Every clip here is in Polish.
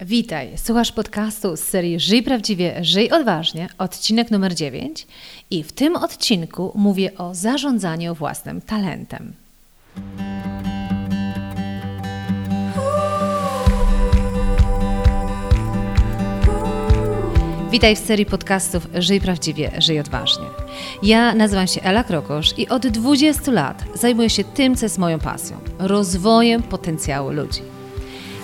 Witaj, słuchasz podcastu z serii Żyj Prawdziwie, Żyj Odważnie, odcinek numer 9 i w tym odcinku mówię o zarządzaniu własnym talentem. Witaj w serii podcastów Żyj Prawdziwie, Żyj Odważnie. Ja nazywam się Ela Krokosz i od 20 lat zajmuję się tym, co jest moją pasją rozwojem potencjału ludzi.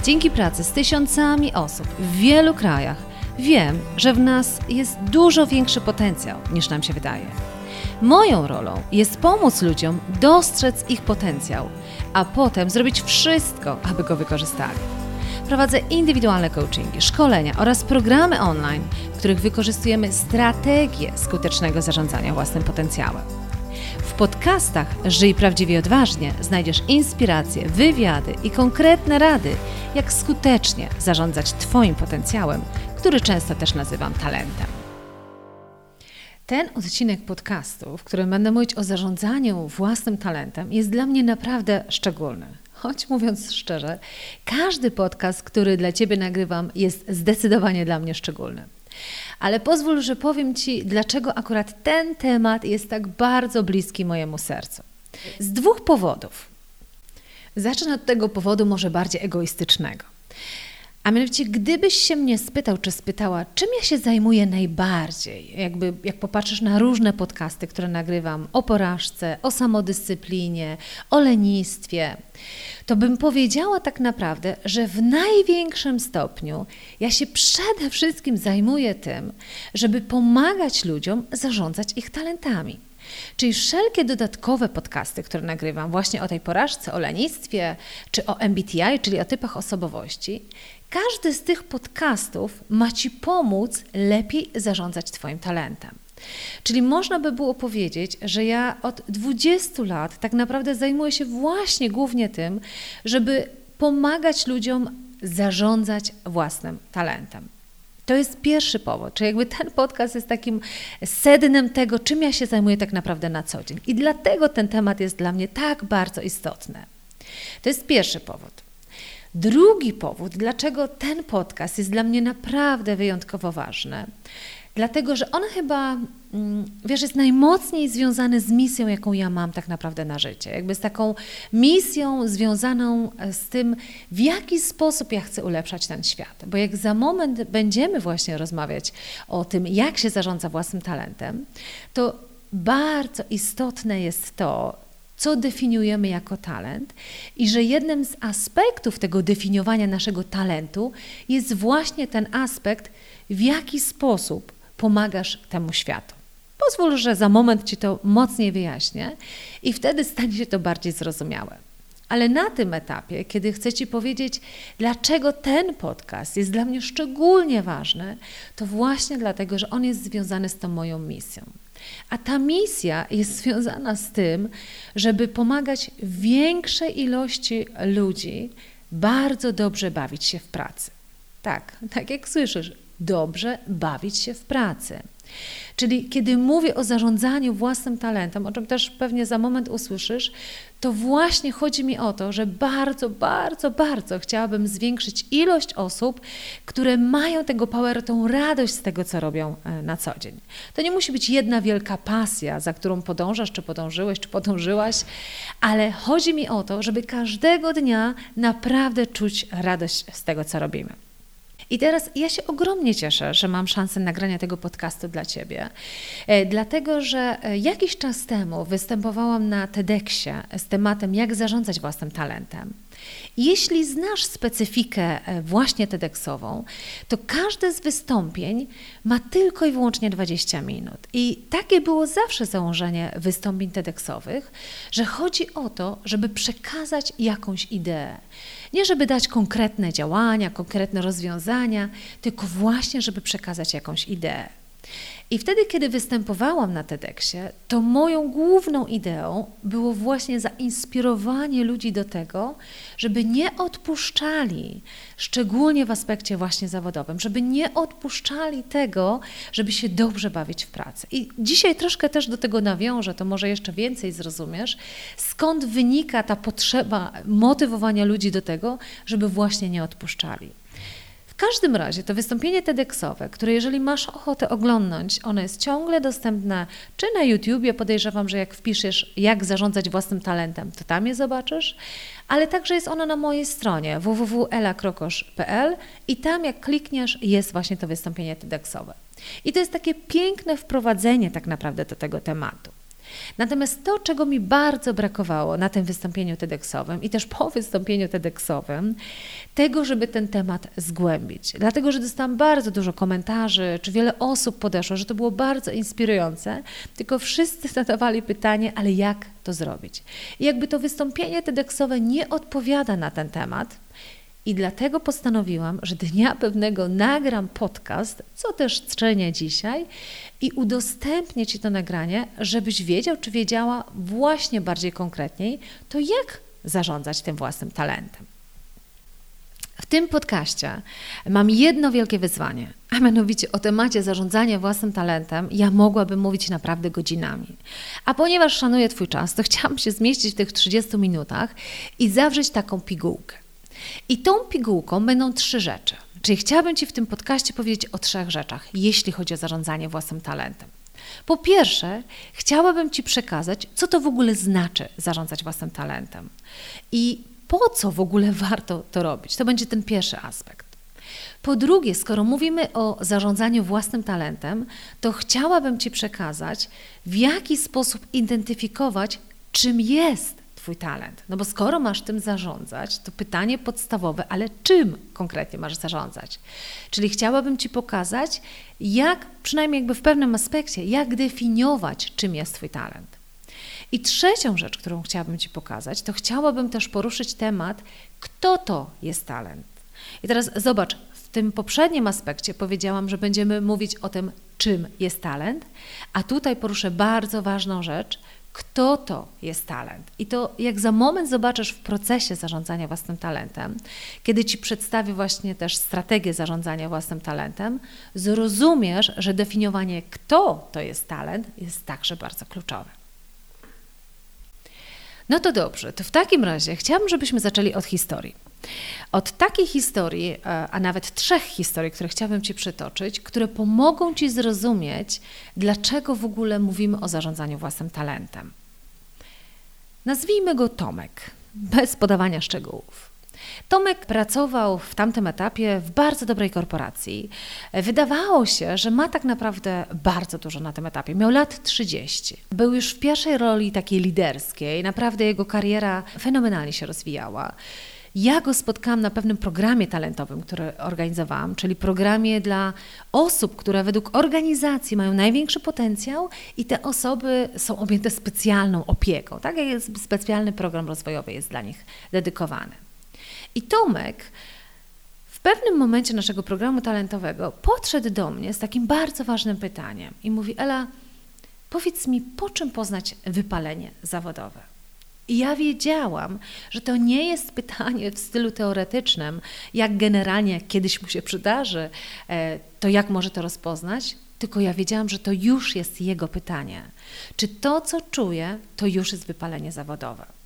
Dzięki pracy z tysiącami osób w wielu krajach wiem, że w nas jest dużo większy potencjał niż nam się wydaje. Moją rolą jest pomóc ludziom dostrzec ich potencjał, a potem zrobić wszystko, aby go wykorzystali. Prowadzę indywidualne coachingi, szkolenia oraz programy online, w których wykorzystujemy strategię skutecznego zarządzania własnym potencjałem. Podcastach Żyj Prawdziwie Odważnie znajdziesz inspiracje, wywiady i konkretne rady, jak skutecznie zarządzać Twoim potencjałem, który często też nazywam talentem. Ten odcinek podcastu, w którym będę mówić o zarządzaniu własnym talentem, jest dla mnie naprawdę szczególny. Choć mówiąc szczerze, każdy podcast, który dla Ciebie nagrywam, jest zdecydowanie dla mnie szczególny. Ale pozwól, że powiem Ci, dlaczego akurat ten temat jest tak bardzo bliski mojemu sercu. Z dwóch powodów. Zacznę od tego powodu może bardziej egoistycznego. A mianowicie, gdybyś się mnie spytał, czy spytała, czym ja się zajmuję najbardziej, jakby jak popatrzysz na różne podcasty, które nagrywam o porażce, o samodyscyplinie, o lenistwie, to bym powiedziała tak naprawdę, że w największym stopniu ja się przede wszystkim zajmuję tym, żeby pomagać ludziom zarządzać ich talentami. Czyli wszelkie dodatkowe podcasty, które nagrywam właśnie o tej porażce, o lenistwie, czy o MBTI, czyli o typach osobowości, każdy z tych podcastów ma Ci pomóc lepiej zarządzać Twoim talentem. Czyli można by było powiedzieć, że ja od 20 lat tak naprawdę zajmuję się właśnie głównie tym, żeby pomagać ludziom zarządzać własnym talentem. To jest pierwszy powód, czyli jakby ten podcast jest takim sednem tego, czym ja się zajmuję tak naprawdę na co dzień. I dlatego ten temat jest dla mnie tak bardzo istotny. To jest pierwszy powód. Drugi powód, dlaczego ten podcast jest dla mnie naprawdę wyjątkowo ważny, dlatego że on chyba, mm, wiesz, jest najmocniej związany z misją, jaką ja mam tak naprawdę na życie. Jakby z taką misją związaną z tym, w jaki sposób ja chcę ulepszać ten świat. Bo jak za moment będziemy właśnie rozmawiać o tym, jak się zarządza własnym talentem, to bardzo istotne jest to, co definiujemy jako talent i że jednym z aspektów tego definiowania naszego talentu jest właśnie ten aspekt, w jaki sposób pomagasz temu światu. Pozwól, że za moment Ci to mocniej wyjaśnię i wtedy stanie się to bardziej zrozumiałe. Ale na tym etapie, kiedy chcę Ci powiedzieć, dlaczego ten podcast jest dla mnie szczególnie ważny, to właśnie dlatego, że on jest związany z tą moją misją. A ta misja jest związana z tym, żeby pomagać większej ilości ludzi bardzo dobrze bawić się w pracy. Tak, tak jak słyszysz, dobrze bawić się w pracy. Czyli kiedy mówię o zarządzaniu własnym talentem, o czym też pewnie za moment usłyszysz, to właśnie chodzi mi o to, że bardzo, bardzo, bardzo chciałabym zwiększyć ilość osób, które mają tego power, tą radość z tego, co robią e, na co dzień. To nie musi być jedna wielka pasja, za którą podążasz, czy podążyłeś, czy podążyłaś, ale chodzi mi o to, żeby każdego dnia naprawdę czuć radość z tego, co robimy. I teraz ja się ogromnie cieszę, że mam szansę nagrania tego podcastu dla Ciebie, e, dlatego że e, jakiś czas temu występowałam na TEDxie z tematem, jak zarządzać własnym talentem. Jeśli znasz specyfikę e, właśnie TEDxową, to każde z wystąpień ma tylko i wyłącznie 20 minut. I takie było zawsze założenie wystąpień TEDxowych, że chodzi o to, żeby przekazać jakąś ideę. Nie żeby dać konkretne działania, konkretne rozwiązania, tylko właśnie, żeby przekazać jakąś ideę. I wtedy, kiedy występowałam na TEDxie, to moją główną ideą było właśnie zainspirowanie ludzi do tego, żeby nie odpuszczali, szczególnie w aspekcie właśnie zawodowym, żeby nie odpuszczali tego, żeby się dobrze bawić w pracy. I dzisiaj troszkę też do tego nawiążę, to może jeszcze więcej zrozumiesz, skąd wynika ta potrzeba motywowania ludzi do tego, żeby właśnie nie odpuszczali każdym razie to wystąpienie TEDxowe, które jeżeli masz ochotę oglądnąć, ono jest ciągle dostępne czy na YouTubie, podejrzewam, że jak wpiszesz jak zarządzać własnym talentem, to tam je zobaczysz, ale także jest ono na mojej stronie www.elakrokosz.pl i tam jak klikniesz jest właśnie to wystąpienie TEDxowe. I to jest takie piękne wprowadzenie tak naprawdę do tego tematu. Natomiast to, czego mi bardzo brakowało na tym wystąpieniu TEDxowym i też po wystąpieniu TEDxowym, tego, żeby ten temat zgłębić. Dlatego, że dostałam bardzo dużo komentarzy, czy wiele osób podeszło, że to było bardzo inspirujące, tylko wszyscy zadawali pytanie, ale jak to zrobić? I jakby to wystąpienie TEDxowe nie odpowiada na ten temat, i dlatego postanowiłam, że dnia pewnego nagram podcast, co też czynię dzisiaj, i udostępnię Ci to nagranie, żebyś wiedział, czy wiedziała właśnie bardziej konkretniej, to jak zarządzać tym własnym talentem. W tym podcaście mam jedno wielkie wyzwanie, a mianowicie o temacie zarządzania własnym talentem ja mogłabym mówić naprawdę godzinami. A ponieważ szanuję Twój czas, to chciałam się zmieścić w tych 30 minutach i zawrzeć taką pigułkę. I tą pigułką będą trzy rzeczy. Czyli chciałabym Ci w tym podcaście powiedzieć o trzech rzeczach, jeśli chodzi o zarządzanie własnym talentem. Po pierwsze, chciałabym Ci przekazać, co to w ogóle znaczy zarządzać własnym talentem i po co w ogóle warto to robić. To będzie ten pierwszy aspekt. Po drugie, skoro mówimy o zarządzaniu własnym talentem, to chciałabym Ci przekazać, w jaki sposób identyfikować, czym jest Twój talent. No bo skoro masz tym zarządzać, to pytanie podstawowe, ale czym konkretnie masz zarządzać? Czyli chciałabym Ci pokazać, jak, przynajmniej jakby w pewnym aspekcie, jak definiować, czym jest Twój talent. I trzecią rzecz, którą chciałabym Ci pokazać, to chciałabym też poruszyć temat, kto to jest talent. I teraz zobacz, w tym poprzednim aspekcie powiedziałam, że będziemy mówić o tym, czym jest talent, a tutaj poruszę bardzo ważną rzecz, kto to jest talent. I to jak za moment zobaczysz w procesie zarządzania własnym talentem, kiedy Ci przedstawię właśnie też strategię zarządzania własnym talentem, zrozumiesz, że definiowanie kto to jest talent jest także bardzo kluczowe. No to dobrze, to w takim razie chciałabym, żebyśmy zaczęli od historii. Od takiej historii, e, a nawet trzech historii, które chciałabym Ci przytoczyć, które pomogą Ci zrozumieć, dlaczego w ogóle mówimy o zarządzaniu własnym talentem. Nazwijmy go Tomek, bez podawania szczegółów. Tomek pracował w tamtym etapie w bardzo dobrej korporacji. Wydawało się, że ma tak naprawdę bardzo dużo na tym etapie. Miał lat 30. Był już w pierwszej roli takiej liderskiej. Naprawdę jego kariera fenomenalnie się rozwijała. Ja go spotkałam na pewnym programie talentowym, który organizowałam, czyli programie dla osób, które według organizacji mają największy potencjał i te osoby są objęte specjalną opieką. Tak jak specjalny program rozwojowy jest dla nich dedykowany. I Tomek w pewnym momencie naszego programu talentowego podszedł do mnie z takim bardzo ważnym pytaniem i mówi: Ela, powiedz mi, po czym poznać wypalenie zawodowe? I ja wiedziałam, że to nie jest pytanie w stylu teoretycznym, jak generalnie, kiedyś mu się przydarzy, e, to jak może to rozpoznać, tylko ja wiedziałam, że to już jest jego pytanie. Czy to, co czuję, to już jest wypalenie zawodowe?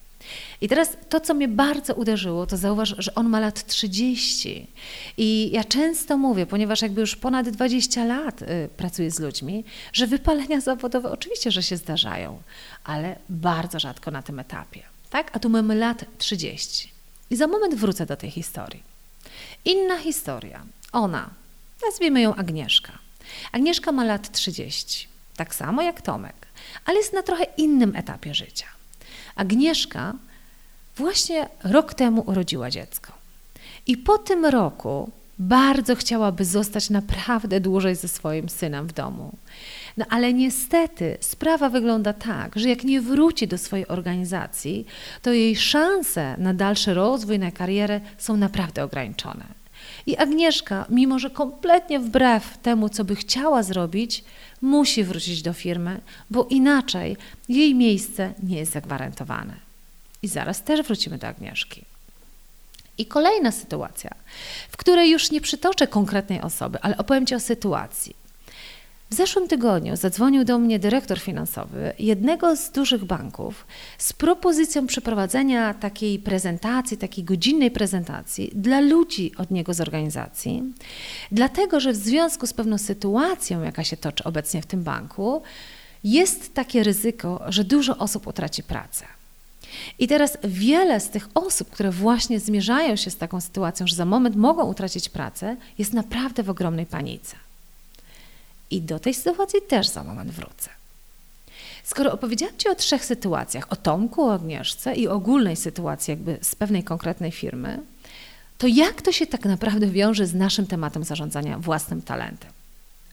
I teraz to, co mnie bardzo uderzyło, to zauważ, że on ma lat 30. I ja często mówię, ponieważ jakby już ponad 20 lat y, pracuję z ludźmi, że wypalenia zawodowe oczywiście, że się zdarzają, ale bardzo rzadko na tym etapie. Tak? A tu mamy lat 30. I za moment wrócę do tej historii. Inna historia. Ona, nazwijmy ją Agnieszka. Agnieszka ma lat 30, tak samo jak Tomek, ale jest na trochę innym etapie życia. Agnieszka właśnie rok temu urodziła dziecko. I po tym roku bardzo chciałaby zostać naprawdę dłużej ze swoim synem w domu. No ale niestety sprawa wygląda tak, że jak nie wróci do swojej organizacji, to jej szanse na dalszy rozwój, na karierę są naprawdę ograniczone. I Agnieszka, mimo że kompletnie wbrew temu, co by chciała zrobić, musi wrócić do firmy, bo inaczej jej miejsce nie jest zagwarantowane. I zaraz też wrócimy do Agnieszki. I kolejna sytuacja, w której już nie przytoczę konkretnej osoby, ale opowiem Ci o sytuacji. W zeszłym tygodniu zadzwonił do mnie dyrektor finansowy jednego z dużych banków z propozycją przeprowadzenia takiej prezentacji, takiej godzinnej prezentacji dla ludzi od niego z organizacji, dlatego że w związku z pewną sytuacją, jaka się toczy obecnie w tym banku, jest takie ryzyko, że dużo osób utraci pracę. I teraz wiele z tych osób, które właśnie zmierzają się z taką sytuacją, że za moment mogą utracić pracę, jest naprawdę w ogromnej panice. I do tej sytuacji też za moment wrócę. Skoro opowiedziałam Ci o trzech sytuacjach, o Tomku, o Agnieszce i ogólnej sytuacji jakby z pewnej konkretnej firmy, to jak to się tak naprawdę wiąże z naszym tematem zarządzania własnym talentem?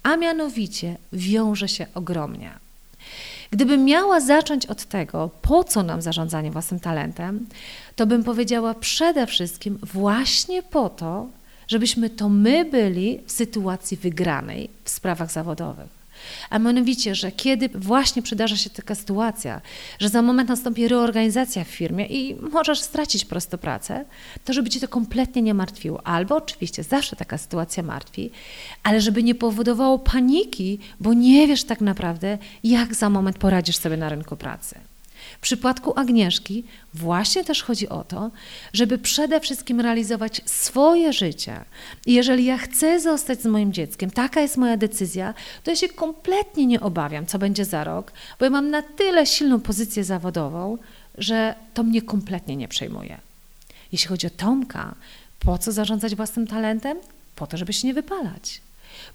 A mianowicie wiąże się ogromnie. Gdybym miała zacząć od tego, po co nam zarządzanie własnym talentem, to bym powiedziała przede wszystkim właśnie po to, żebyśmy to my byli w sytuacji wygranej w sprawach zawodowych. A mianowicie, że kiedy właśnie przydarza się taka sytuacja, że za moment nastąpi reorganizacja w firmie i możesz stracić prosto pracę, to żeby cię to kompletnie nie martwiło. Albo oczywiście zawsze taka sytuacja martwi, ale żeby nie powodowało paniki, bo nie wiesz tak naprawdę, jak za moment poradzisz sobie na rynku pracy. W przypadku Agnieszki właśnie też chodzi o to, żeby przede wszystkim realizować swoje życie. I jeżeli ja chcę zostać z moim dzieckiem, taka jest moja decyzja, to ja się kompletnie nie obawiam, co będzie za rok, bo ja mam na tyle silną pozycję zawodową, że to mnie kompletnie nie przejmuje. Jeśli chodzi o Tomka, po co zarządzać własnym talentem? Po to, żeby się nie wypalać.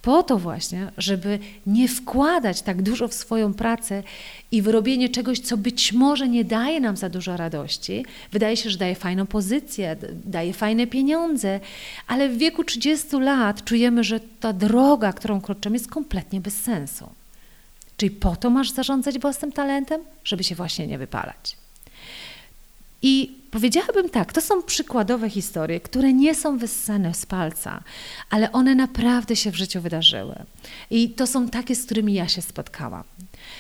Po to właśnie, żeby nie wkładać tak dużo w swoją pracę i w robienie czegoś, co być może nie daje nam za dużo radości. Wydaje się, że daje fajną pozycję, daje fajne pieniądze, ale w wieku 30 lat czujemy, że ta droga, którą kroczymy, jest kompletnie bez sensu. Czyli po to masz zarządzać własnym talentem, żeby się właśnie nie wypalać. I powiedziałabym tak, to są przykładowe historie, które nie są wyssane z palca, ale one naprawdę się w życiu wydarzyły. I to są takie, z którymi ja się spotkałam.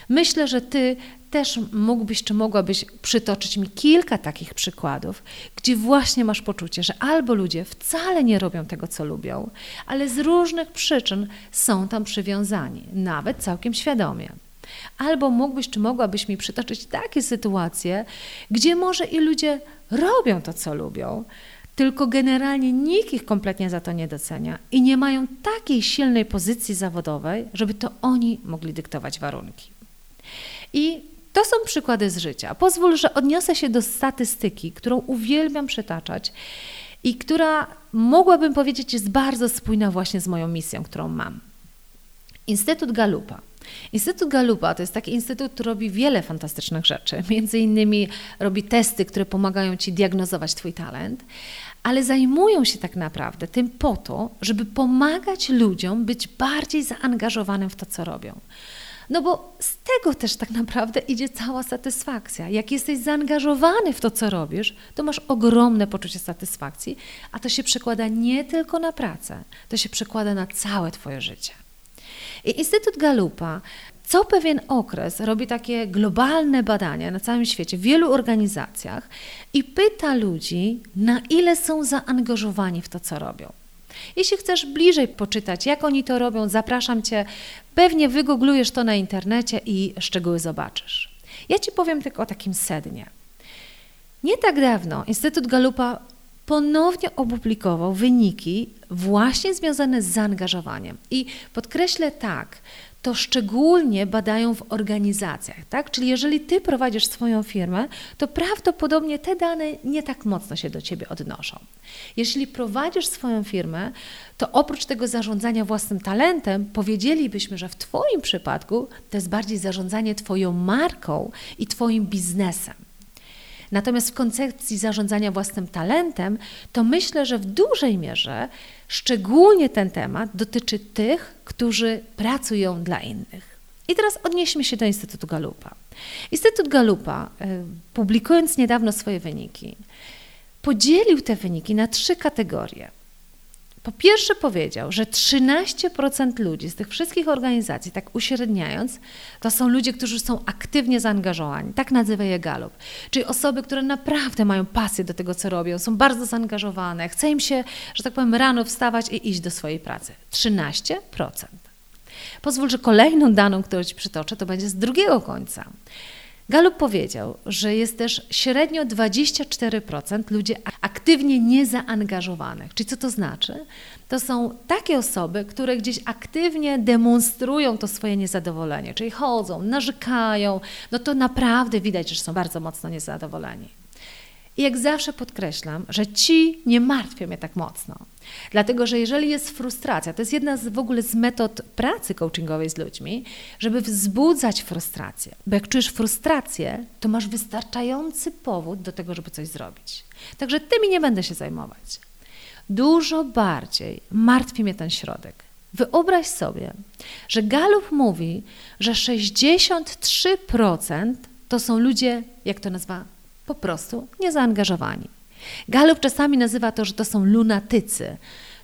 Myślę, że Ty też mógłbyś czy mogłabyś przytoczyć mi kilka takich przykładów, gdzie właśnie masz poczucie, że albo ludzie wcale nie robią tego, co lubią, ale z różnych przyczyn są tam przywiązani, nawet całkiem świadomie. Albo mógłbyś czy mogłabyś mi przytoczyć takie sytuacje, gdzie może i ludzie robią to, co lubią, tylko generalnie nikt ich kompletnie za to nie docenia i nie mają takiej silnej pozycji zawodowej, żeby to oni mogli dyktować warunki. I to są przykłady z życia. Pozwól, że odniosę się do statystyki, którą uwielbiam przytaczać i która mogłabym powiedzieć jest bardzo spójna właśnie z moją misją, którą mam. Instytut Galupa Instytut Galupa to jest taki instytut, który robi wiele fantastycznych rzeczy. Między innymi robi testy, które pomagają ci diagnozować Twój talent, ale zajmują się tak naprawdę tym po to, żeby pomagać ludziom być bardziej zaangażowanym w to, co robią. No bo z tego też tak naprawdę idzie cała satysfakcja. Jak jesteś zaangażowany w to, co robisz, to masz ogromne poczucie satysfakcji, a to się przekłada nie tylko na pracę, to się przekłada na całe Twoje życie. I Instytut Galupa co pewien okres robi takie globalne badania na całym świecie, w wielu organizacjach i pyta ludzi, na ile są zaangażowani w to, co robią. Jeśli chcesz bliżej poczytać, jak oni to robią, zapraszam Cię. Pewnie wygooglujesz to na internecie i szczegóły zobaczysz. Ja Ci powiem tylko o takim sednie. Nie tak dawno Instytut Galupa ponownie opublikował wyniki właśnie związane z zaangażowaniem. I podkreślę tak, to szczególnie badają w organizacjach, tak? Czyli jeżeli ty prowadzisz swoją firmę, to prawdopodobnie te dane nie tak mocno się do ciebie odnoszą. Jeśli prowadzisz swoją firmę, to oprócz tego zarządzania własnym talentem, powiedzielibyśmy, że w twoim przypadku to jest bardziej zarządzanie twoją marką i twoim biznesem. Natomiast w koncepcji zarządzania własnym talentem, to myślę, że w dużej mierze szczególnie ten temat dotyczy tych, którzy pracują dla innych. I teraz odnieśmy się do Instytutu Galupa. Instytut Galupa, e, publikując niedawno swoje wyniki, podzielił te wyniki na trzy kategorie. Po pierwsze powiedział, że 13% ludzi z tych wszystkich organizacji, tak uśredniając, to są ludzie, którzy są aktywnie zaangażowani. Tak nazywa je Galup. Czyli osoby, które naprawdę mają pasję do tego, co robią, są bardzo zaangażowane, chce im się, że tak powiem, rano wstawać i iść do swojej pracy. 13%. Pozwól, że kolejną daną, którą Ci przytoczę, to będzie z drugiego końca. Galup powiedział, że jest też średnio 24% ludzi aktywnie niezaangażowanych. Czyli co to znaczy? To są takie osoby, które gdzieś aktywnie demonstrują to swoje niezadowolenie, czyli chodzą, narzekają, no to naprawdę widać, że są bardzo mocno niezadowoleni. I jak zawsze podkreślam, że ci nie martwią mnie tak mocno. Dlatego, że jeżeli jest frustracja, to jest jedna z w ogóle z metod pracy coachingowej z ludźmi, żeby wzbudzać frustrację. Bo jak czujesz frustrację, to masz wystarczający powód do tego, żeby coś zrobić. Także tymi nie będę się zajmować. Dużo bardziej martwi mnie ten środek. Wyobraź sobie, że Galup mówi, że 63% to są ludzie, jak to nazywa, po prostu niezaangażowani. Galup czasami nazywa to, że to są lunatycy.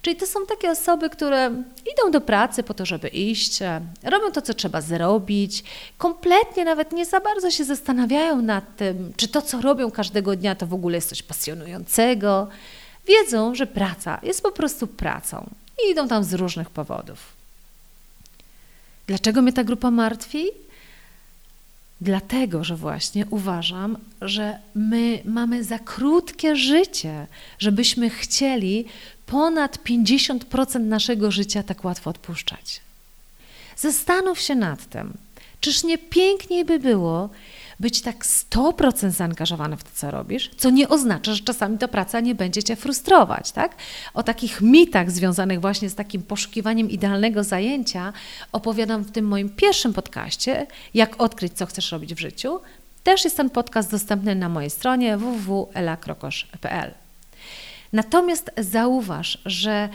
Czyli to są takie osoby, które idą do pracy po to, żeby iść, e, robią to, co trzeba zrobić, kompletnie nawet nie za bardzo się zastanawiają nad tym, czy to, co robią każdego dnia, to w ogóle jest coś pasjonującego. Wiedzą, że praca jest po prostu pracą i idą tam z różnych powodów. Dlaczego mnie ta grupa martwi? Dlatego, że właśnie uważam, że my mamy za krótkie życie, żebyśmy chcieli ponad 50% naszego życia tak łatwo odpuszczać. Zastanów się nad tym, czyż nie piękniej by było, być tak 100% zaangażowany w to, co robisz, co nie oznacza, że czasami ta praca nie będzie cię frustrować, tak? O takich mitach związanych właśnie z takim poszukiwaniem idealnego zajęcia opowiadam w tym moim pierwszym podcaście, jak odkryć, co chcesz robić w życiu. Też jest ten podcast dostępny na mojej stronie www.elakrokosz.pl. Natomiast zauważ, że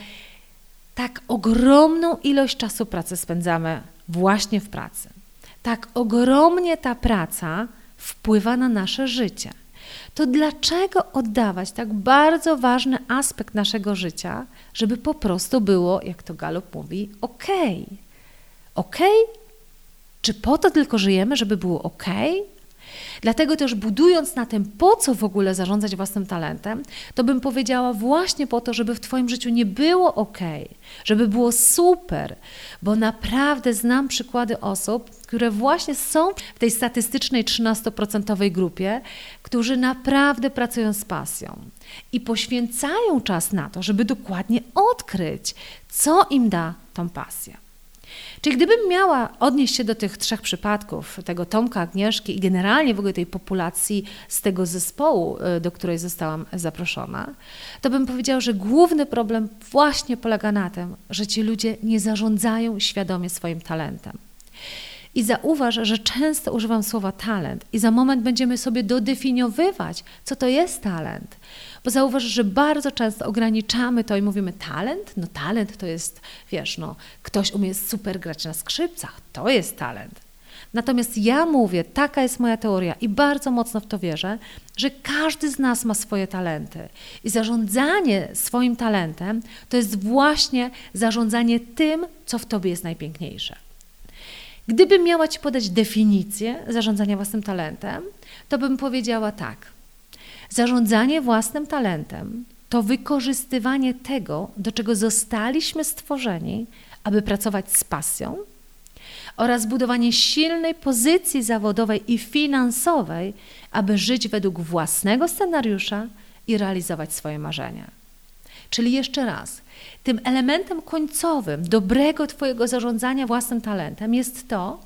tak ogromną ilość czasu pracy spędzamy właśnie w pracy. Tak ogromnie ta praca wpływa na nasze życie. To dlaczego oddawać tak bardzo ważny aspekt naszego życia, żeby po prostu było, jak to Galup mówi, ok? Ok? Czy po to tylko żyjemy, żeby było ok? Dlatego też budując na tym, po co w ogóle zarządzać własnym talentem, to bym powiedziała właśnie po to, żeby w Twoim życiu nie było ok, żeby było super, bo naprawdę znam przykłady osób, które właśnie są w tej statystycznej 13% grupie, którzy naprawdę pracują z pasją i poświęcają czas na to, żeby dokładnie odkryć, co im da tą pasję. Czyli gdybym miała odnieść się do tych trzech przypadków, tego Tomka, Agnieszki i generalnie w ogóle tej populacji z tego zespołu, y, do której zostałam zaproszona, to bym powiedziała, że główny problem właśnie polega na tym, że ci ludzie nie zarządzają świadomie swoim talentem. I zauważ, że często używam słowa talent, i za moment będziemy sobie dodefiniowywać, co to jest talent. Bo zauważ, że bardzo często ograniczamy to i mówimy talent, no talent to jest, wiesz, no ktoś umie super grać na skrzypcach, to jest talent. Natomiast ja mówię, taka jest moja teoria i bardzo mocno w to wierzę, że każdy z nas ma swoje talenty. I zarządzanie swoim talentem to jest właśnie zarządzanie tym, co w tobie jest najpiękniejsze. Gdybym miała Ci podać definicję zarządzania własnym talentem, to bym powiedziała tak. Zarządzanie własnym talentem to wykorzystywanie tego, do czego zostaliśmy stworzeni, aby pracować z pasją oraz budowanie silnej pozycji zawodowej i finansowej, aby żyć według własnego scenariusza i realizować swoje marzenia. Czyli jeszcze raz, tym elementem końcowym dobrego Twojego zarządzania własnym talentem jest to,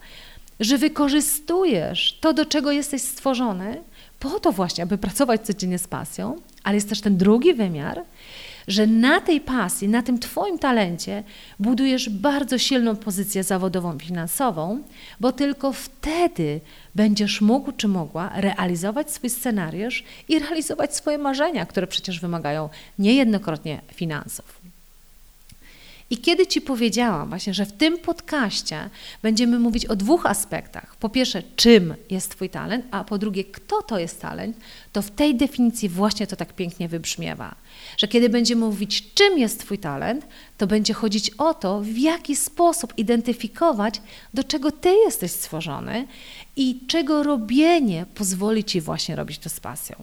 że wykorzystujesz to, do czego jesteś stworzony, po to właśnie, aby pracować codziennie z pasją, ale jest też ten drugi wymiar, że na tej pasji, na tym Twoim talencie budujesz bardzo silną pozycję zawodową i finansową, bo tylko wtedy będziesz mógł czy mogła realizować swój scenariusz i realizować swoje marzenia, które przecież wymagają niejednokrotnie finansów. I kiedy Ci powiedziałam właśnie, że w tym podcaście będziemy mówić o dwóch aspektach. Po pierwsze, czym jest Twój talent, a po drugie, kto to jest talent, to w tej definicji właśnie to tak pięknie wybrzmiewa. Że kiedy będziemy mówić, czym jest Twój talent, to będzie chodzić o to, w jaki sposób identyfikować, do czego Ty jesteś stworzony i czego robienie pozwoli Ci właśnie robić to z pasją.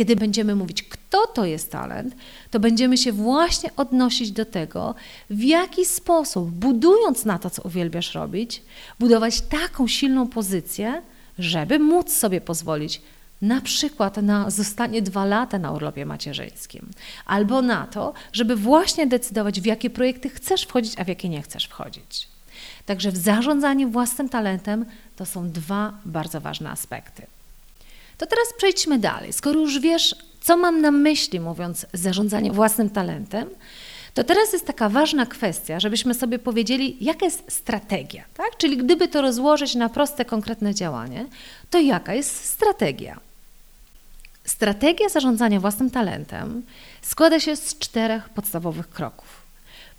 Kiedy będziemy mówić, kto to jest talent, to będziemy się właśnie odnosić do tego, w jaki sposób, budując na to, co uwielbiasz robić, budować taką silną pozycję, żeby móc sobie pozwolić na przykład na zostanie dwa lata na urlopie macierzyńskim, albo na to, żeby właśnie decydować, w jakie projekty chcesz wchodzić, a w jakie nie chcesz wchodzić. Także w zarządzaniu własnym talentem to są dwa bardzo ważne aspekty. To teraz przejdźmy dalej. Skoro już wiesz, co mam na myśli, mówiąc zarządzanie własnym talentem, to teraz jest taka ważna kwestia, żebyśmy sobie powiedzieli, jaka jest strategia. Tak? Czyli gdyby to rozłożyć na proste, konkretne działanie, to jaka jest strategia? Strategia zarządzania własnym talentem składa się z czterech podstawowych kroków.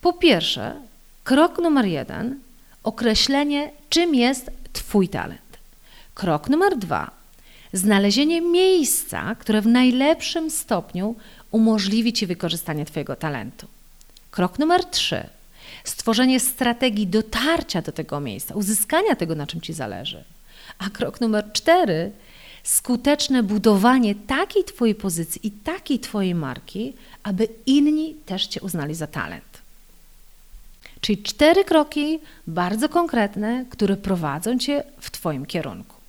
Po pierwsze, krok numer jeden określenie, czym jest Twój talent. Krok numer dwa znalezienie miejsca, które w najlepszym stopniu umożliwi Ci wykorzystanie Twojego talentu. Krok numer trzy stworzenie strategii dotarcia do tego miejsca, uzyskania tego, na czym Ci zależy. A krok numer cztery skuteczne budowanie takiej Twojej pozycji i takiej Twojej marki, aby inni też Cię uznali za talent. Czyli cztery kroki bardzo konkretne, które prowadzą Cię w Twoim kierunku.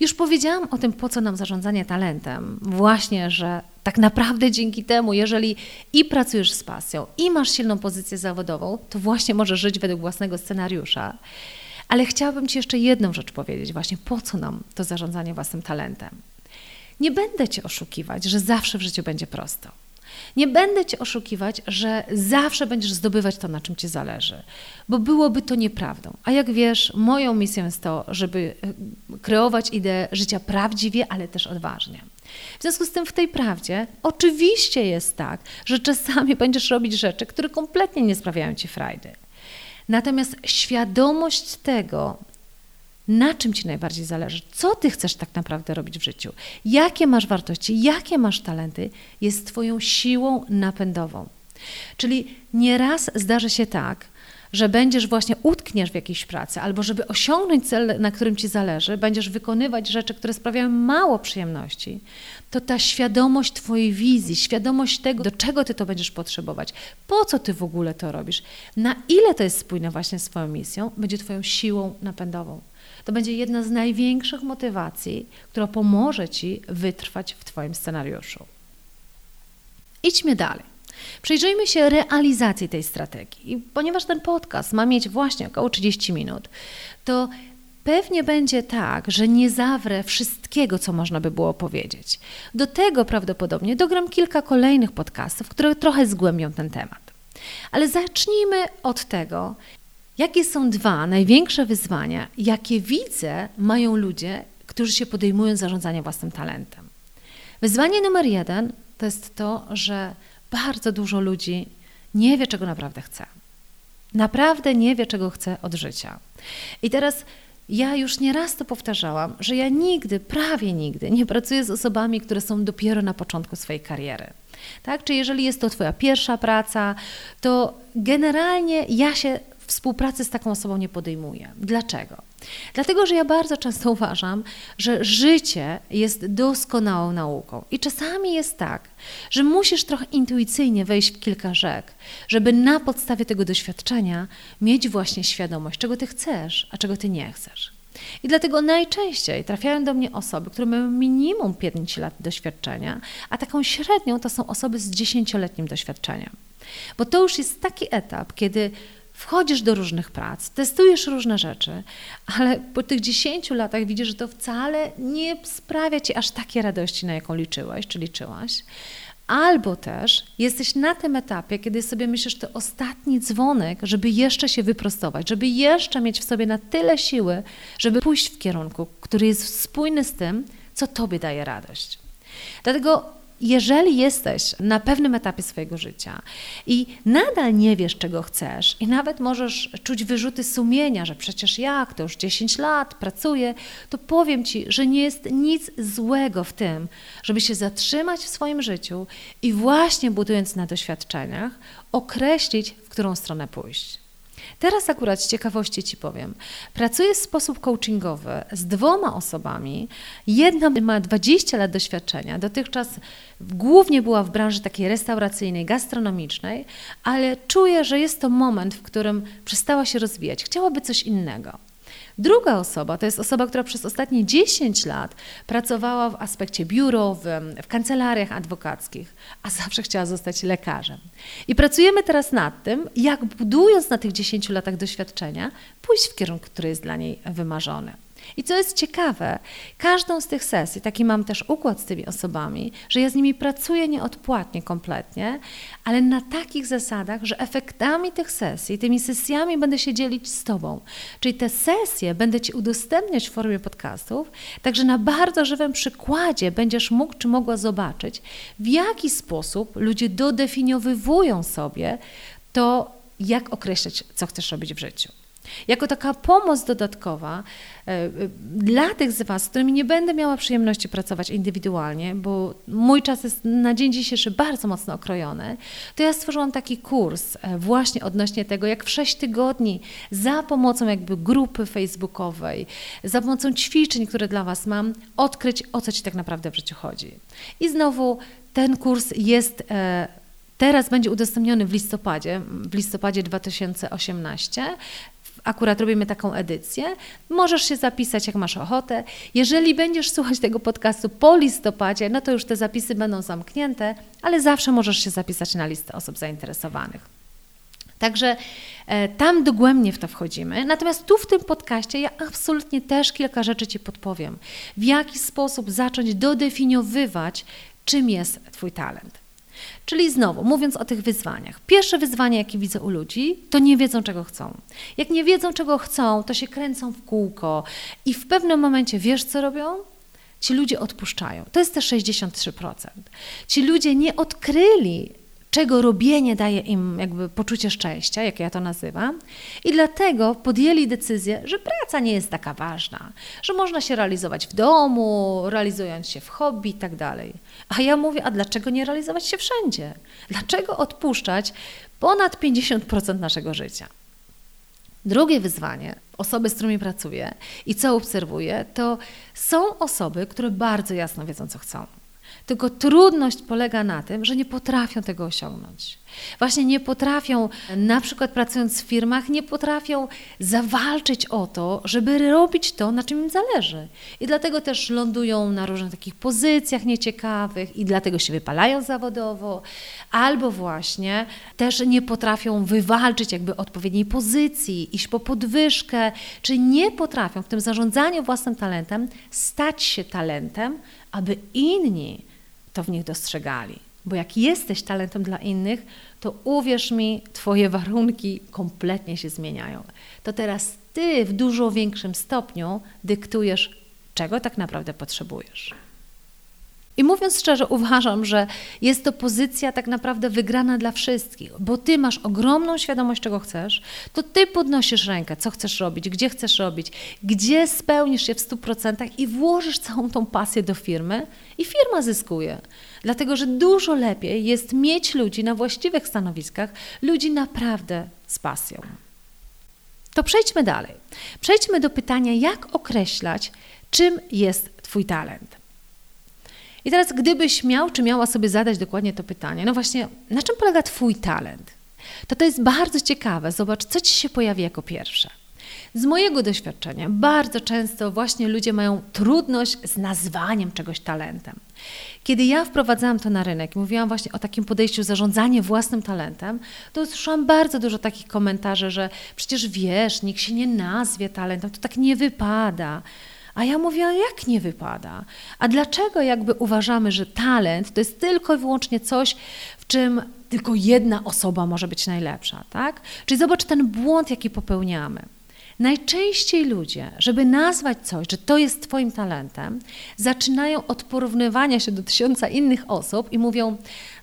Już powiedziałam o tym, po co nam zarządzanie talentem. Właśnie, że tak naprawdę dzięki temu, jeżeli i pracujesz z pasją, i masz silną pozycję zawodową, to właśnie możesz żyć według własnego scenariusza. Ale chciałabym Ci jeszcze jedną rzecz powiedzieć, właśnie po co nam to zarządzanie własnym talentem. Nie będę Cię oszukiwać, że zawsze w życiu będzie prosto. Nie będę Cię oszukiwać, że zawsze będziesz zdobywać to, na czym Ci zależy, bo byłoby to nieprawdą. A jak wiesz, moją misją jest to, żeby e, kreować ideę życia prawdziwie, ale też odważnie. W związku z tym w tej prawdzie oczywiście jest tak, że czasami będziesz robić rzeczy, które kompletnie nie sprawiają Ci frajdy. Natomiast świadomość tego, na czym Ci najbardziej zależy, co Ty chcesz tak naprawdę robić w życiu, jakie masz wartości, jakie masz talenty, jest Twoją siłą napędową. Czyli nieraz zdarzy się tak, że będziesz właśnie utkniesz w jakiejś pracy, albo żeby osiągnąć cel, na którym ci zależy, będziesz wykonywać rzeczy, które sprawiają mało przyjemności, to ta świadomość Twojej wizji, świadomość tego, do czego Ty to będziesz potrzebować, po co Ty w ogóle to robisz, na ile to jest spójne właśnie z Twoją misją, będzie Twoją siłą napędową. To będzie jedna z największych motywacji, która pomoże Ci wytrwać w Twoim scenariuszu. Idźmy dalej. Przyjrzyjmy się realizacji tej strategii. I ponieważ ten podcast ma mieć właśnie około 30 minut, to pewnie będzie tak, że nie zawrę wszystkiego, co można by było powiedzieć. Do tego prawdopodobnie dogram kilka kolejnych podcastów, które trochę zgłębią ten temat. Ale zacznijmy od tego, jakie są dwa największe wyzwania, jakie widzę mają ludzie, którzy się podejmują zarządzania własnym talentem. Wyzwanie numer jeden to jest to, że bardzo dużo ludzi nie wie, czego naprawdę chce. Naprawdę nie wie, czego chce od życia. I teraz ja już nieraz to powtarzałam, że ja nigdy, prawie nigdy nie pracuję z osobami, które są dopiero na początku swojej kariery. Tak? Czy jeżeli jest to Twoja pierwsza praca, to generalnie ja się współpracy z taką osobą nie podejmuję. Dlaczego? Dlatego, że ja bardzo często uważam, że życie jest doskonałą nauką. I czasami jest tak, że musisz trochę intuicyjnie wejść w kilka rzek, żeby na podstawie tego doświadczenia mieć właśnie świadomość, czego ty chcesz, a czego ty nie chcesz. I dlatego najczęściej trafiają do mnie osoby, które mają minimum 5 lat doświadczenia, a taką średnią to są osoby z 10-letnim doświadczeniem. Bo to już jest taki etap, kiedy wchodzisz do różnych prac, testujesz różne rzeczy, ale po tych 10 latach widzisz, że to wcale nie sprawia ci aż takiej radości, na jaką liczyłaś czy liczyłaś. Albo też jesteś na tym etapie, kiedy sobie myślisz, to ostatni dzwonek, żeby jeszcze się wyprostować, żeby jeszcze mieć w sobie na tyle siły, żeby pójść w kierunku, który jest spójny z tym, co tobie daje radość. Dlatego jeżeli jesteś na pewnym etapie swojego życia i nadal nie wiesz, czego chcesz, i nawet możesz czuć wyrzuty sumienia, że przecież jak, to już 10 lat pracuję, to powiem ci, że nie jest nic złego w tym, żeby się zatrzymać w swoim życiu i właśnie budując na doświadczeniach, określić, w którą stronę pójść. Teraz akurat z ciekawości Ci powiem. Pracuję w sposób coachingowy z dwoma osobami. Jedna ma 20 lat doświadczenia, dotychczas głównie była w branży takiej restauracyjnej, gastronomicznej, ale czuję, że jest to moment, w którym przestała się rozwijać. Chciałaby coś innego. Druga osoba to jest osoba, która przez ostatnie 10 lat pracowała w aspekcie biurowym, w kancelariach adwokackich, a zawsze chciała zostać lekarzem. I pracujemy teraz nad tym, jak budując na tych 10 latach doświadczenia, pójść w kierunku, który jest dla niej wymarzony. I co jest ciekawe, każdą z tych sesji, taki mam też układ z tymi osobami, że ja z nimi pracuję nieodpłatnie kompletnie, ale na takich zasadach, że efektami tych sesji, tymi sesjami będę się dzielić z Tobą. Czyli te sesje będę Ci udostępniać w formie podcastów, także na bardzo żywym przykładzie będziesz mógł czy mogła zobaczyć, w jaki sposób ludzie dodefiniowywują sobie to, jak określać, co chcesz robić w życiu. Jako taka pomoc dodatkowa e, e, dla tych z Was, z którymi nie będę miała przyjemności pracować indywidualnie, bo mój czas jest na dzień dzisiejszy bardzo mocno okrojony, to ja stworzyłam taki kurs e, właśnie odnośnie tego, jak w 6 tygodni za pomocą jakby grupy facebookowej, za pomocą ćwiczeń, które dla Was mam, odkryć, o co Ci tak naprawdę w życiu chodzi. I znowu ten kurs jest Teraz będzie udostępniony w listopadzie, w listopadzie 2018 akurat robimy taką edycję. Możesz się zapisać, jak masz ochotę. Jeżeli będziesz słuchać tego podcastu po listopadzie, no to już te zapisy będą zamknięte, ale zawsze możesz się zapisać na listę osób zainteresowanych. Także e, tam dogłębnie w to wchodzimy. Natomiast tu w tym podcaście ja absolutnie też kilka rzeczy Ci podpowiem. W jaki sposób zacząć dodefiniowywać, czym jest Twój talent. Czyli znowu, mówiąc o tych wyzwaniach. Pierwsze wyzwanie, jakie widzę u ludzi, to nie wiedzą, czego chcą. Jak nie wiedzą, czego chcą, to się kręcą w kółko i w pewnym momencie wiesz, co robią? Ci ludzie odpuszczają. To jest te 63%. Ci ludzie nie odkryli czego robienie daje im jakby poczucie szczęścia, jak ja to nazywam, i dlatego podjęli decyzję, że praca nie jest taka ważna, że można się realizować w domu, realizując się w hobby i tak dalej. A ja mówię, a dlaczego nie realizować się wszędzie? Dlaczego odpuszczać ponad 50% naszego życia? Drugie wyzwanie, osoby, z którymi pracuję i co obserwuję, to są osoby, które bardzo jasno wiedzą, co chcą. Tylko trudność polega na tym, że nie potrafią tego osiągnąć. Właśnie nie potrafią, na przykład pracując w firmach, nie potrafią zawalczyć o to, żeby robić to, na czym im zależy. I dlatego też lądują na różnych takich pozycjach nieciekawych i dlatego się wypalają zawodowo, albo właśnie też nie potrafią wywalczyć jakby odpowiedniej pozycji, iść po podwyżkę, czy nie potrafią w tym zarządzaniu własnym talentem stać się talentem, aby inni to w nich dostrzegali. Bo jak jesteś talentem dla innych, to uwierz mi, Twoje warunki kompletnie się zmieniają. To teraz Ty w dużo większym stopniu dyktujesz, czego tak naprawdę potrzebujesz. I mówiąc szczerze, uważam, że jest to pozycja tak naprawdę wygrana dla wszystkich, bo ty masz ogromną świadomość, czego chcesz, to ty podnosisz rękę, co chcesz robić, gdzie chcesz robić, gdzie spełnisz się w 100% i włożysz całą tą pasję do firmy i firma zyskuje. Dlatego, że dużo lepiej jest mieć ludzi na właściwych stanowiskach, ludzi naprawdę z pasją. To przejdźmy dalej. Przejdźmy do pytania, jak określać, czym jest Twój talent. I teraz, gdybyś miał czy miała sobie zadać dokładnie to pytanie, no właśnie, na czym polega Twój talent? To to jest bardzo ciekawe. Zobacz, co Ci się pojawi jako pierwsze. Z mojego doświadczenia, bardzo często właśnie ludzie mają trudność z nazwaniem czegoś talentem. Kiedy ja wprowadzałam to na rynek mówiłam właśnie o takim podejściu zarządzanie własnym talentem, to usłyszałam bardzo dużo takich komentarzy, że przecież wiesz, nikt się nie nazwie talentem, to tak nie wypada. A ja mówię, jak nie wypada? A dlaczego jakby uważamy, że talent to jest tylko i wyłącznie coś, w czym tylko jedna osoba może być najlepsza, tak? Czyli zobacz ten błąd, jaki popełniamy. Najczęściej ludzie, żeby nazwać coś, że to jest Twoim talentem, zaczynają od porównywania się do tysiąca innych osób i mówią,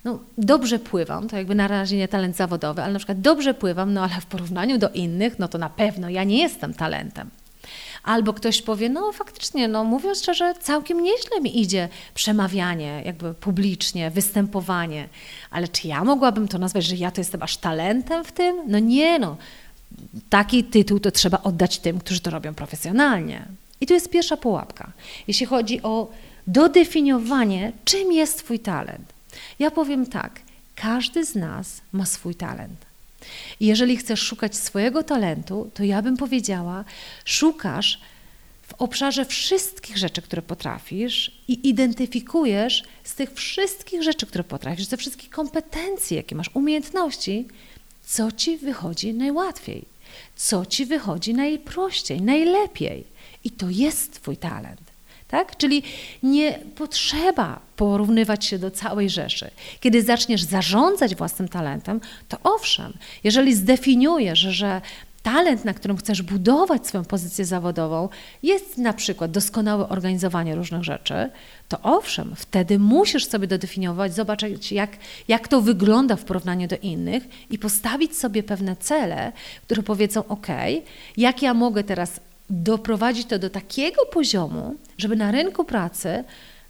no dobrze pływam, to jakby na razie nie talent zawodowy, ale na przykład dobrze pływam, no ale w porównaniu do innych, no to na pewno ja nie jestem talentem. Albo ktoś powie, no faktycznie, no mówiąc szczerze, całkiem nieźle mi idzie przemawianie, jakby publicznie, występowanie, ale czy ja mogłabym to nazwać, że ja to jestem aż talentem w tym? No nie, no taki tytuł to trzeba oddać tym, którzy to robią profesjonalnie. I tu jest pierwsza pułapka. Jeśli chodzi o dodefiniowanie, czym jest Twój talent. Ja powiem tak, każdy z nas ma swój talent. I jeżeli chcesz szukać swojego talentu, to ja bym powiedziała, szukasz w obszarze wszystkich rzeczy, które potrafisz i identyfikujesz z tych wszystkich rzeczy, które potrafisz, ze wszystkich kompetencji, jakie masz, umiejętności, co ci wychodzi najłatwiej, co ci wychodzi najprościej, najlepiej. I to jest Twój talent. Tak? Czyli nie potrzeba porównywać się do całej rzeszy. Kiedy zaczniesz zarządzać własnym talentem, to owszem, jeżeli zdefiniujesz, że talent, na którym chcesz budować swoją pozycję zawodową, jest na przykład doskonałe organizowanie różnych rzeczy, to owszem, wtedy musisz sobie dodefiniować, zobaczyć, jak, jak to wygląda w porównaniu do innych i postawić sobie pewne cele, które powiedzą: OK, jak ja mogę teraz doprowadzić to do takiego poziomu, żeby na rynku pracy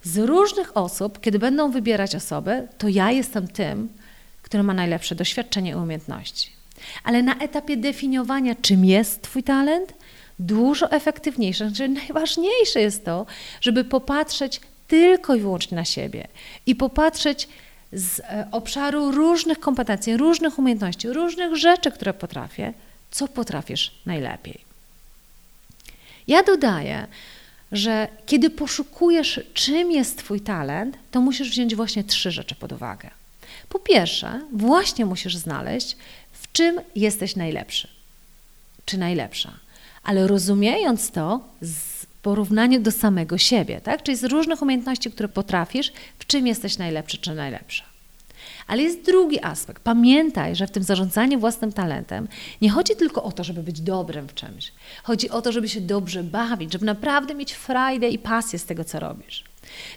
z różnych osób, kiedy będą wybierać osoby, to ja jestem tym, który ma najlepsze doświadczenie i umiejętności. Ale na etapie definiowania, czym jest Twój talent, dużo efektywniejsze, znaczy najważniejsze jest to, żeby popatrzeć tylko i wyłącznie na siebie i popatrzeć z e, obszaru różnych kompetencji, różnych umiejętności, różnych rzeczy, które potrafię, co potrafisz najlepiej. Ja dodaję, że kiedy poszukujesz, czym jest Twój talent, to musisz wziąć właśnie trzy rzeczy pod uwagę. Po pierwsze, właśnie musisz znaleźć, w czym jesteś najlepszy, czy najlepsza. Ale rozumiejąc to w porównaniu do samego siebie, tak? czyli z różnych umiejętności, które potrafisz, w czym jesteś najlepszy, czy najlepsza. Ale jest drugi aspekt. Pamiętaj, że w tym zarządzaniu własnym talentem nie chodzi tylko o to, żeby być dobrym w czymś. Chodzi o to, żeby się dobrze bawić, żeby naprawdę mieć frajdę i pasję z tego, co robisz.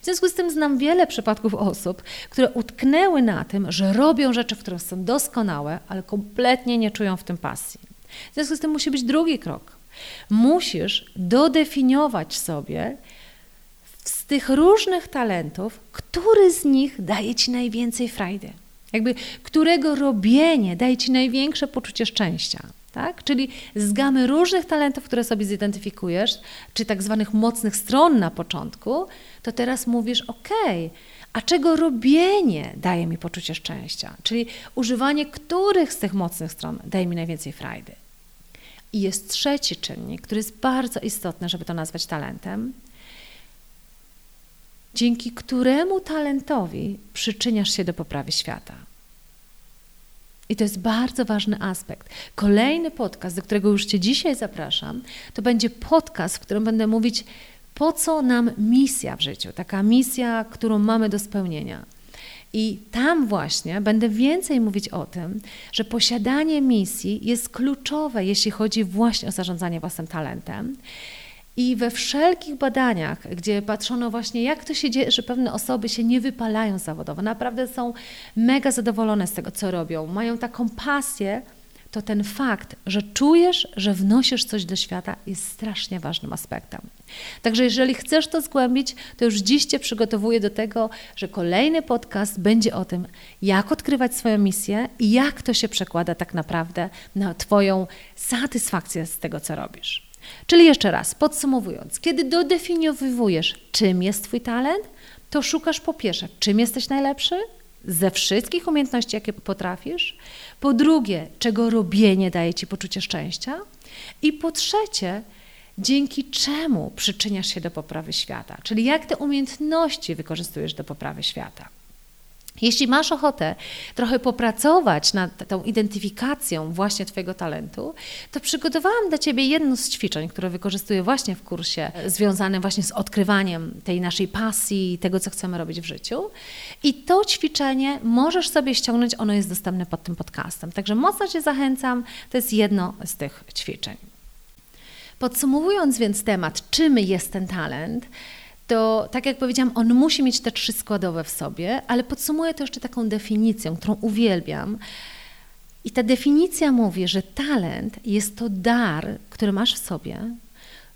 W związku z tym znam wiele przypadków osób, które utknęły na tym, że robią rzeczy, w których są doskonałe, ale kompletnie nie czują w tym pasji. W związku z tym musi być drugi krok. Musisz dodefiniować sobie, z tych różnych talentów, który z nich daje ci najwięcej frajdy? Jakby, którego robienie daje ci największe poczucie szczęścia? Tak? Czyli z gamy różnych talentów, które sobie zidentyfikujesz, czy tak zwanych mocnych stron na początku, to teraz mówisz, ok, a czego robienie daje mi poczucie szczęścia? Czyli używanie których z tych mocnych stron daje mi najwięcej frajdy? I jest trzeci czynnik, który jest bardzo istotny, żeby to nazwać talentem, dzięki któremu talentowi przyczyniasz się do poprawy świata. I to jest bardzo ważny aspekt. Kolejny podcast, do którego już Cię dzisiaj zapraszam, to będzie podcast, w którym będę mówić, po co nam misja w życiu, taka misja, którą mamy do spełnienia. I tam właśnie będę więcej mówić o tym, że posiadanie misji jest kluczowe, jeśli chodzi właśnie o zarządzanie własnym talentem. I we wszelkich badaniach, gdzie patrzono właśnie, jak to się dzieje, że pewne osoby się nie wypalają zawodowo, naprawdę są mega zadowolone z tego, co robią, mają taką pasję, to ten fakt, że czujesz, że wnosisz coś do świata, jest strasznie ważnym aspektem. Także jeżeli chcesz to zgłębić, to już dziś Cię przygotowuję do tego, że kolejny podcast będzie o tym, jak odkrywać swoją misję i jak to się przekłada tak naprawdę na Twoją satysfakcję z tego, co robisz. Czyli jeszcze raz, podsumowując, kiedy dodefiniowujesz, czym jest Twój talent, to szukasz po pierwsze, czym jesteś najlepszy ze wszystkich umiejętności, jakie potrafisz. Po drugie, czego robienie daje Ci poczucie szczęścia. I po trzecie, dzięki czemu przyczyniasz się do poprawy świata, czyli jak te umiejętności wykorzystujesz do poprawy świata. Jeśli masz ochotę trochę popracować nad tą identyfikacją właśnie Twojego talentu, to przygotowałam dla Ciebie jedno z ćwiczeń, które wykorzystuję właśnie w kursie związanym właśnie z odkrywaniem tej naszej pasji, tego, co chcemy robić w życiu. I to ćwiczenie możesz sobie ściągnąć, ono jest dostępne pod tym podcastem. Także mocno Cię zachęcam, to jest jedno z tych ćwiczeń. Podsumowując więc temat, czym jest ten talent, to tak jak powiedziałam, on musi mieć te trzy składowe w sobie, ale podsumuję to jeszcze taką definicją, którą uwielbiam. I ta definicja mówi, że talent jest to dar, który masz w sobie,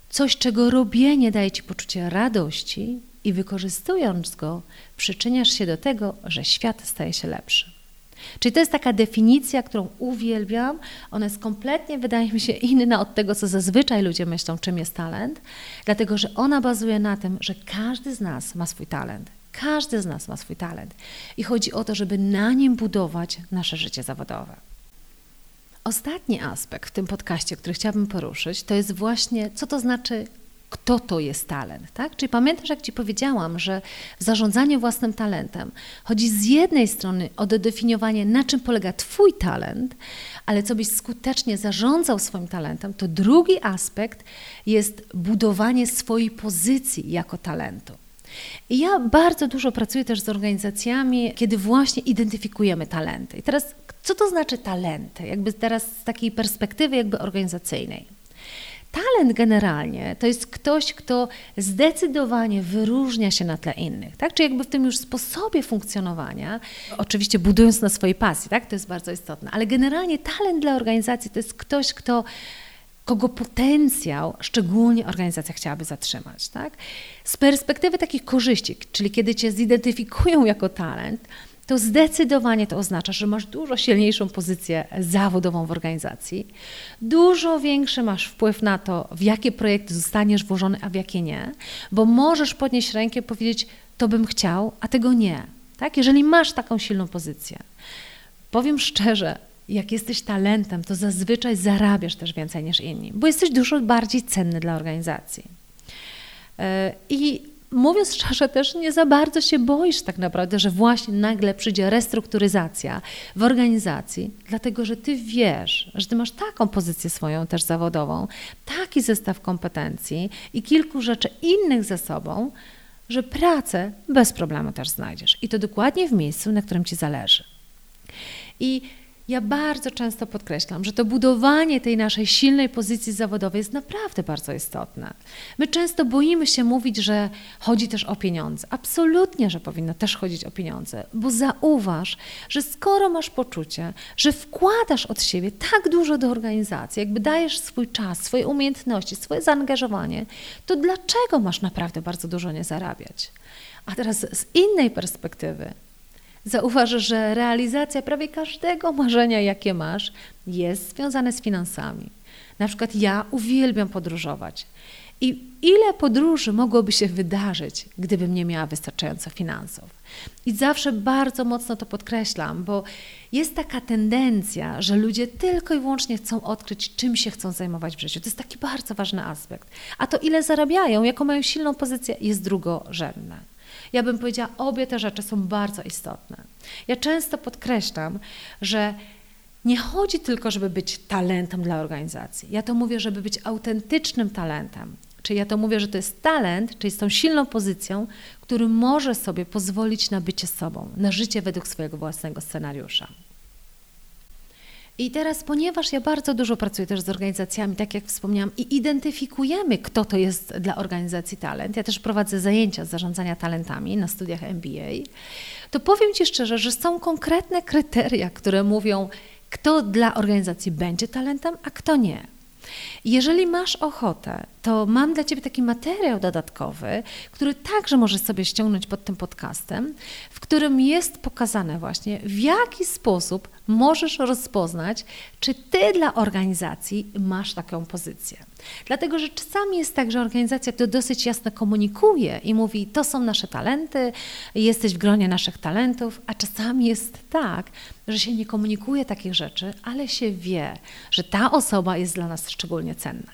coś, czego robienie daje ci poczucie radości i wykorzystując go, przyczyniasz się do tego, że świat staje się lepszy. Czyli to jest taka definicja, którą uwielbiam. Ona jest kompletnie, wydaje mi się, inna od tego, co zazwyczaj ludzie myślą, czym jest talent, dlatego że ona bazuje na tym, że każdy z nas ma swój talent. Każdy z nas ma swój talent. I chodzi o to, żeby na nim budować nasze życie zawodowe. Ostatni aspekt w tym podcaście, który chciałabym poruszyć, to jest właśnie, co to znaczy kto to jest talent, tak? Czyli pamiętasz, jak Ci powiedziałam, że w zarządzaniu własnym talentem chodzi z jednej strony o definiowanie, na czym polega Twój talent, ale co byś skutecznie zarządzał swoim talentem, to drugi aspekt jest budowanie swojej pozycji jako talentu. I ja bardzo dużo pracuję też z organizacjami, kiedy właśnie identyfikujemy talenty. I teraz, co to znaczy talenty? Jakby teraz z takiej perspektywy jakby organizacyjnej. Talent generalnie to jest ktoś, kto zdecydowanie wyróżnia się na tle innych, tak? Czy jakby w tym już sposobie funkcjonowania, oczywiście budując na swojej pasji, tak? To jest bardzo istotne, ale generalnie talent dla organizacji to jest ktoś, kto kogo potencjał szczególnie organizacja chciałaby zatrzymać. Tak? Z perspektywy takich korzyści, czyli kiedy cię zidentyfikują jako talent, to zdecydowanie to oznacza, że masz dużo silniejszą pozycję zawodową w organizacji, dużo większy masz wpływ na to, w jakie projekty zostaniesz włożony, a w jakie nie, bo możesz podnieść rękę i powiedzieć, to bym chciał, a tego nie. Tak? Jeżeli masz taką silną pozycję. Powiem szczerze, jak jesteś talentem, to zazwyczaj zarabiasz też więcej niż inni, bo jesteś dużo bardziej cenny dla organizacji. E, I mówiąc szczerze, też nie za bardzo się boisz tak naprawdę, że właśnie nagle przyjdzie restrukturyzacja w organizacji, dlatego że ty wiesz, że ty masz taką pozycję swoją też zawodową, taki zestaw kompetencji i kilku rzeczy innych ze sobą, że pracę bez problemu też znajdziesz. I to dokładnie w miejscu, na którym ci zależy. I ja bardzo często podkreślam, że to budowanie tej naszej silnej pozycji zawodowej jest naprawdę bardzo istotne. My często boimy się mówić, że chodzi też o pieniądze. Absolutnie, że powinno też chodzić o pieniądze, bo zauważ, że skoro masz poczucie, że wkładasz od siebie tak dużo do organizacji, jakby dajesz swój czas, swoje umiejętności, swoje zaangażowanie, to dlaczego masz naprawdę bardzo dużo nie zarabiać? A teraz z innej perspektywy, Zauważ, że realizacja prawie każdego marzenia, jakie masz, jest związane z finansami. Na przykład ja uwielbiam podróżować. I ile podróży mogłoby się wydarzyć, gdybym nie miała wystarczająco finansów? I zawsze bardzo mocno to podkreślam, bo jest taka tendencja, że ludzie tylko i wyłącznie chcą odkryć, czym się chcą zajmować w życiu. To jest taki bardzo ważny aspekt. A to, ile zarabiają, jaką mają silną pozycję, jest drugorzędne. Ja bym powiedziała, obie te rzeczy są bardzo istotne. Ja często podkreślam, że nie chodzi tylko, żeby być talentem dla organizacji. Ja to mówię, żeby być autentycznym talentem. Czyli ja to mówię, że to jest talent, czyli z tą silną pozycją, który może sobie pozwolić na bycie sobą, na życie według swojego własnego scenariusza. I teraz, ponieważ ja bardzo dużo pracuję też z organizacjami, tak jak wspomniałam, i identyfikujemy, kto to jest dla organizacji talent, ja też prowadzę zajęcia z zarządzania talentami na studiach MBA, to powiem Ci szczerze, że są konkretne kryteria, które mówią, kto dla organizacji będzie talentem, a kto nie. Jeżeli masz ochotę, to mam dla Ciebie taki materiał dodatkowy, który także możesz sobie ściągnąć pod tym podcastem, w którym jest pokazane właśnie, w jaki sposób możesz rozpoznać, czy Ty dla organizacji masz taką pozycję. Dlatego, że czasami jest tak, że organizacja to dosyć jasno komunikuje i mówi, to są nasze talenty, jesteś w gronie naszych talentów, a czasami jest tak, że się nie komunikuje takich rzeczy, ale się wie, że ta osoba jest dla nas szczególnie cenna.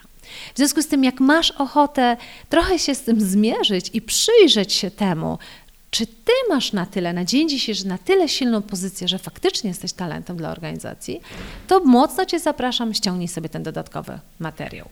W związku z tym, jak masz ochotę trochę się z tym zmierzyć i przyjrzeć się temu, czy ty masz na tyle, na dzień dzisiejszy, na tyle silną pozycję, że faktycznie jesteś talentem dla organizacji, to mocno Cię zapraszam, ściągnij sobie ten dodatkowy materiał.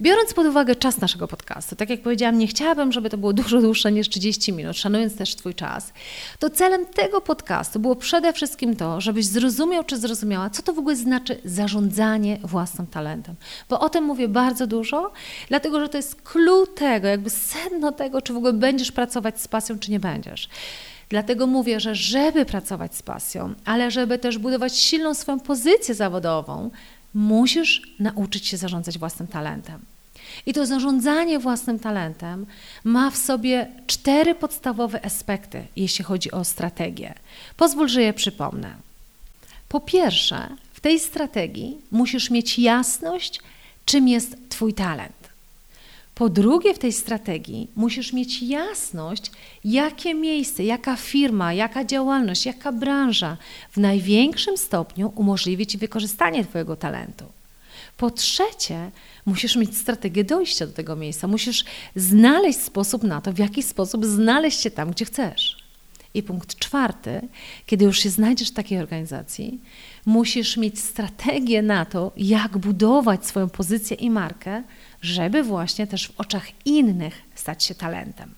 Biorąc pod uwagę czas naszego podcastu, tak jak powiedziałam, nie chciałabym, żeby to było dużo dłuższe niż 30 minut, szanując też Twój czas, to celem tego podcastu było przede wszystkim to, żebyś zrozumiał czy zrozumiała, co to w ogóle znaczy zarządzanie własnym talentem. Bo o tym mówię bardzo dużo, dlatego że to jest clue tego, jakby sedno tego, czy w ogóle będziesz pracować z pasją, czy nie będziesz. Dlatego mówię, że żeby pracować z pasją, ale żeby też budować silną swoją pozycję zawodową, musisz nauczyć się zarządzać własnym talentem. I to zarządzanie własnym talentem ma w sobie cztery podstawowe aspekty, jeśli chodzi o strategię. Pozwól, że je przypomnę. Po pierwsze, w tej strategii musisz mieć jasność, czym jest Twój talent. Po drugie, w tej strategii musisz mieć jasność, jakie miejsce, jaka firma, jaka działalność, jaka branża w największym stopniu umożliwi Ci wykorzystanie Twojego talentu. Po trzecie, musisz mieć strategię dojścia do tego miejsca. Musisz znaleźć sposób na to, w jaki sposób znaleźć się tam, gdzie chcesz. I punkt czwarty, kiedy już się znajdziesz w takiej organizacji, musisz mieć strategię na to, jak budować swoją pozycję i markę, żeby właśnie też w oczach innych stać się talentem.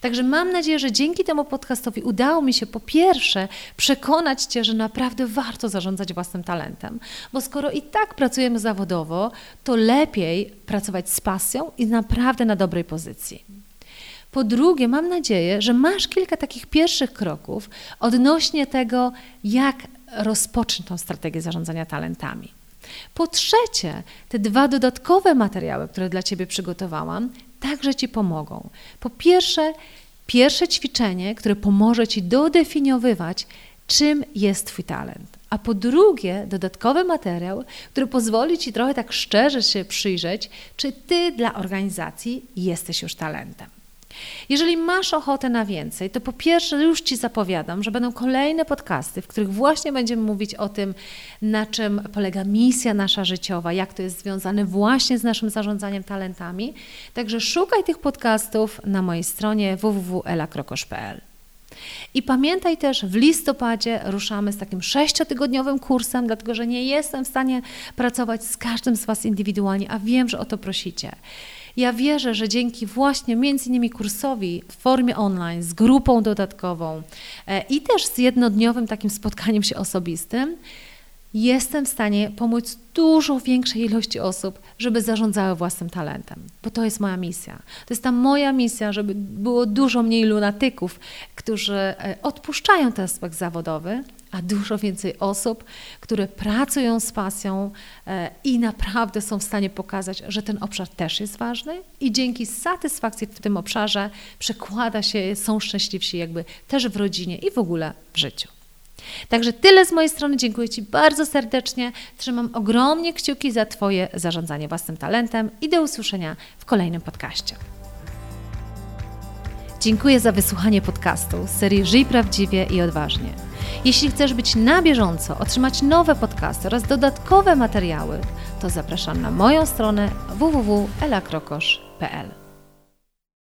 Także mam nadzieję, że dzięki temu podcastowi udało mi się po pierwsze przekonać Cię, że naprawdę warto zarządzać własnym talentem, bo skoro i tak pracujemy zawodowo, to lepiej pracować z pasją i naprawdę na dobrej pozycji. Po drugie, mam nadzieję, że masz kilka takich pierwszych kroków odnośnie tego, jak rozpocząć tą strategię zarządzania talentami. Po trzecie, te dwa dodatkowe materiały, które dla Ciebie przygotowałam, także Ci pomogą. Po pierwsze, pierwsze ćwiczenie, które pomoże Ci dodefiniowywać, czym jest Twój talent. A po drugie, dodatkowy materiał, który pozwoli Ci trochę tak szczerze się przyjrzeć, czy Ty dla organizacji jesteś już talentem. Jeżeli masz ochotę na więcej, to po pierwsze już Ci zapowiadam, że będą kolejne podcasty, w których właśnie będziemy mówić o tym, na czym polega misja nasza życiowa, jak to jest związane właśnie z naszym zarządzaniem talentami. Także szukaj tych podcastów na mojej stronie www.elakrokosz.pl. I pamiętaj też, w listopadzie ruszamy z takim sześciotygodniowym kursem, dlatego że nie jestem w stanie pracować z każdym z Was indywidualnie, a wiem, że o to prosicie. Ja wierzę, że dzięki właśnie między innymi kursowi w formie online, z grupą dodatkową e, i też z jednodniowym takim spotkaniem się osobistym, jestem w stanie pomóc dużo większej ilości osób, żeby zarządzały własnym talentem, bo to jest moja misja. To jest ta moja misja, żeby było dużo mniej lunatyków, którzy e, odpuszczają ten aspekt zawodowy, a dużo więcej osób, które pracują z pasją e, i naprawdę są w stanie pokazać, że ten obszar też jest ważny i dzięki satysfakcji w tym obszarze przekłada się, są szczęśliwsi jakby też w rodzinie i w ogóle w życiu. Także tyle z mojej strony. Dziękuję Ci bardzo serdecznie. Trzymam ogromnie kciuki za Twoje zarządzanie własnym talentem i do usłyszenia w kolejnym podcaście. Dziękuję za wysłuchanie podcastu z serii Żyj Prawdziwie i Odważnie. Jeśli chcesz być na bieżąco, otrzymać nowe podcasty oraz dodatkowe materiały, to zapraszam na moją stronę www.elakrokosz.pl.